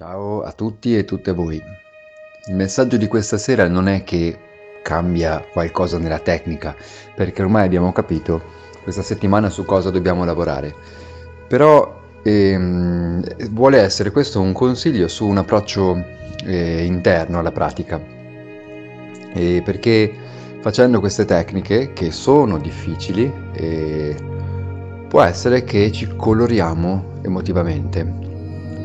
Ciao a tutti e tutte voi. Il messaggio di questa sera non è che cambia qualcosa nella tecnica, perché ormai abbiamo capito questa settimana su cosa dobbiamo lavorare. Però ehm, vuole essere questo un consiglio su un approccio eh, interno alla pratica. E perché facendo queste tecniche, che sono difficili, eh, può essere che ci coloriamo emotivamente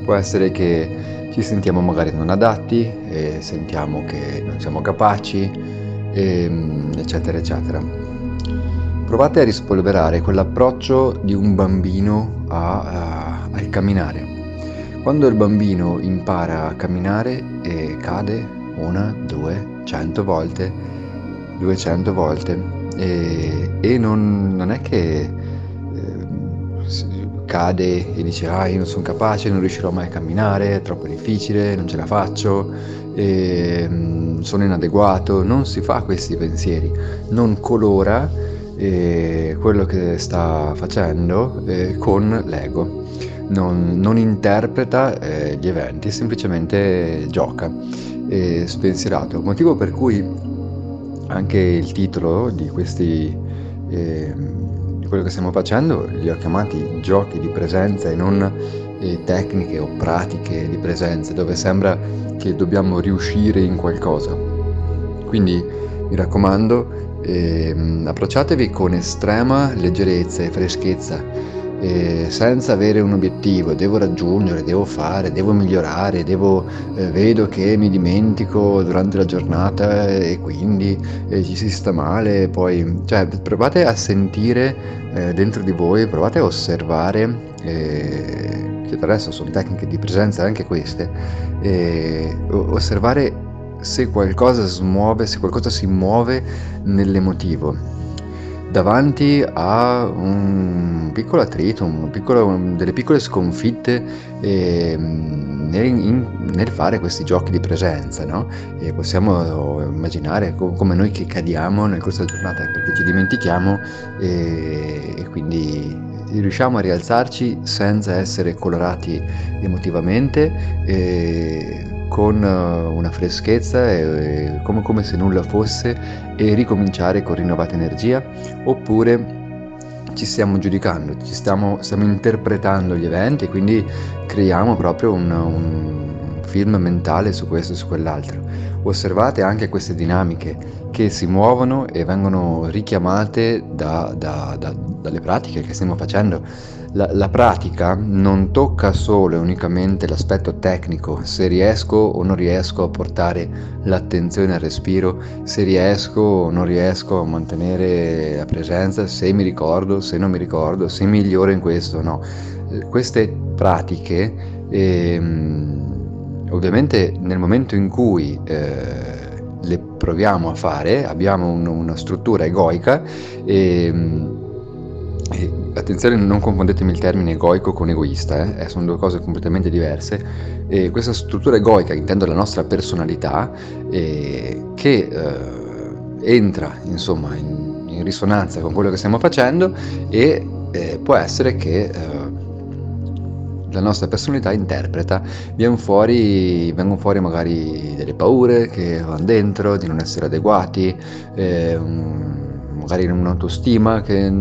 Può essere che ci sentiamo magari non adatti, sentiamo che non siamo capaci, e, ehm, eccetera, eccetera. Provate a rispolverare quell'approccio di un bambino a, a, al camminare. Quando il bambino impara a camminare e cade una, due, cento volte, duecento volte e, e non, non, è che cade e dice ah io non sono capace, non riuscirò mai a camminare, è troppo difficile, non ce la faccio, e, mm, sono inadeguato, non si fa questi pensieri, non colora eh, quello che sta facendo eh, con l'ego, non, non interpreta eh, gli eventi, semplicemente gioca, spensierato, motivo per cui anche il titolo di questi ehm, quello che stiamo facendo li ho chiamati giochi di presenza e non eh, tecniche o pratiche di presenza, dove sembra che dobbiamo riuscire in qualcosa. Quindi mi raccomando, eh, approcciatevi con estrema leggerezza e freschezza eh, senza avere un obiettivo, devo raggiungere, devo fare, devo migliorare, devo, eh, vedo che mi dimentico durante la giornata e quindi eh, ci si sta male, poi cioè, provate a sentire eh, dentro di voi, provate a osservare, eh, che resto sono tecniche di presenza anche queste, osservare se qualcosa smuove, se qualcosa si muove nell'emotivo davanti a un piccolo attrito, un piccolo, delle piccole sconfitte eh, nel, in, nel, fare questi giochi di presenza. No? possiamo immaginare co- come noi che cadiamo nel corso della giornata perché ci dimentichiamo e, e quindi riusciamo a rialzarci senza essere colorati emotivamente. E, con eh, una freschezza e, come, come se nulla fosse e ricominciare con rinnovata energia oppure ci stiamo giudicando, ci stiamo, stiamo interpretando gli eventi e quindi creiamo proprio un, un film mentale su questo e su quell'altro. Osservate anche queste dinamiche che si muovono e vengono richiamate da, da, da, dalle pratiche che stiamo facendo la, la, pratica non tocca solo e unicamente l'aspetto tecnico, se riesco o non riesco a portare l'attenzione al respiro, se riesco o non riesco a mantenere la presenza, se mi ricordo, se non mi ricordo, se miglioro in questo o no. Queste pratiche, ehm, ovviamente nel momento in cui eh, le proviamo a fare, abbiamo un, una struttura egoica e ehm, attenzione, non confondetemi il termine egoico con egoista, eh? sono due cose completamente diverse. E questa struttura egoica, intendo la nostra personalità, eh, che eh, entra insomma in, in, risonanza con quello che stiamo facendo e eh, può essere che eh, la nostra personalità interpreta, fuori, vengono fuori magari delle paure che vanno dentro, di non essere adeguati, eh, magari un'autostima che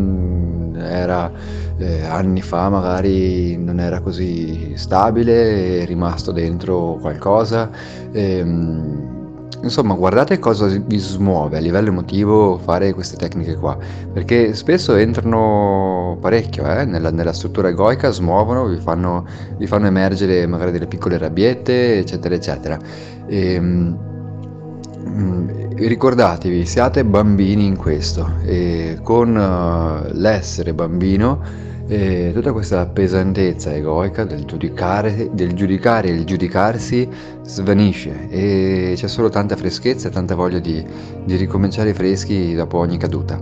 era eh, anni fa magari non era così stabile, è rimasto dentro qualcosa. E, ehm, insomma, guardate cosa vi smuove a livello emotivo fare queste tecniche qua, perché spesso entrano parecchio eh, nella, nella, struttura egoica, smuovono, vi fanno, vi fanno, emergere magari delle piccole rabbiette, eccetera, eccetera. E, ehm, Mm, ricordatevi, siate bambini in questo e con uh, l'essere bambino eh, tutta questa pesantezza egoica del giudicare, del giudicare e il giudicarsi svanisce e c'è solo tanta freschezza e tanta voglia di, di ricominciare freschi dopo ogni caduta.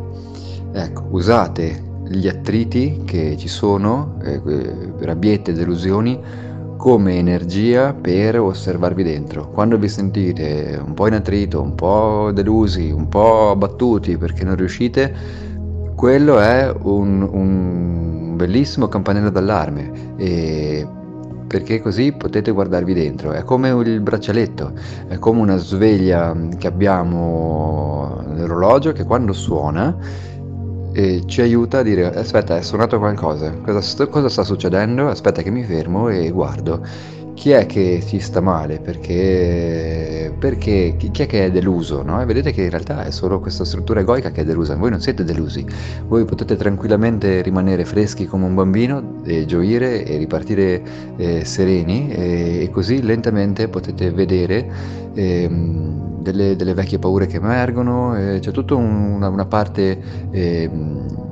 Ecco, usate gli attriti che ci sono, eh, rabbiette, delusioni, come energia per osservarvi dentro. Quando vi sentite un po' in attrito, un po' delusi, un po' abbattuti perché non riuscite, quello è un, un bellissimo campanello d'allarme e perché così potete guardarvi dentro. È come il braccialetto, è come una sveglia che abbiamo nell'orologio che quando suona eh, ci aiuta a dire aspetta è suonato qualcosa, cosa, cosa sta succedendo? Aspetta che mi fermo e guardo chi è che si sta male? Perché, perché chi è che è deluso? No? E vedete che in realtà è solo questa struttura egoica che è delusa, voi non siete delusi, voi potete tranquillamente rimanere freschi come un bambino e gioire e ripartire eh, sereni e, e, così lentamente potete vedere eh, delle, delle, vecchie paure che emergono, eh, c'è tutta un, una, una, parte ehm,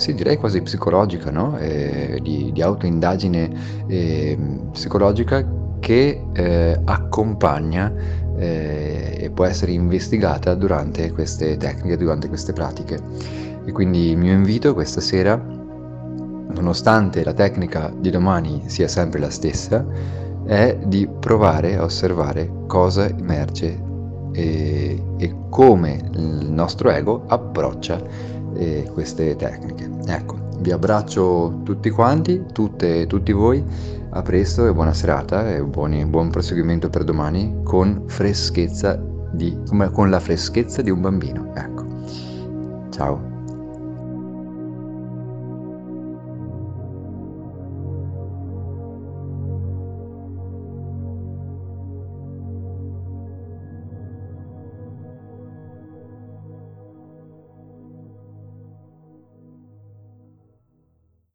sì, direi quasi psicologica, no? eh, di, di autoindagine eh, psicologica che eh, accompagna eh, e può essere investigata durante queste tecniche, durante queste pratiche. E quindi il mio invito questa sera, nonostante la tecnica di domani sia sempre la stessa, è di provare a osservare cosa emerge e, e come il nostro ego approccia eh, queste tecniche. Ecco, vi abbraccio tutti quanti, tutte, tutti voi, a presto e buona serata e buoni, buon proseguimento per domani con freschezza di, con la freschezza di un bambino. Ecco, ciao.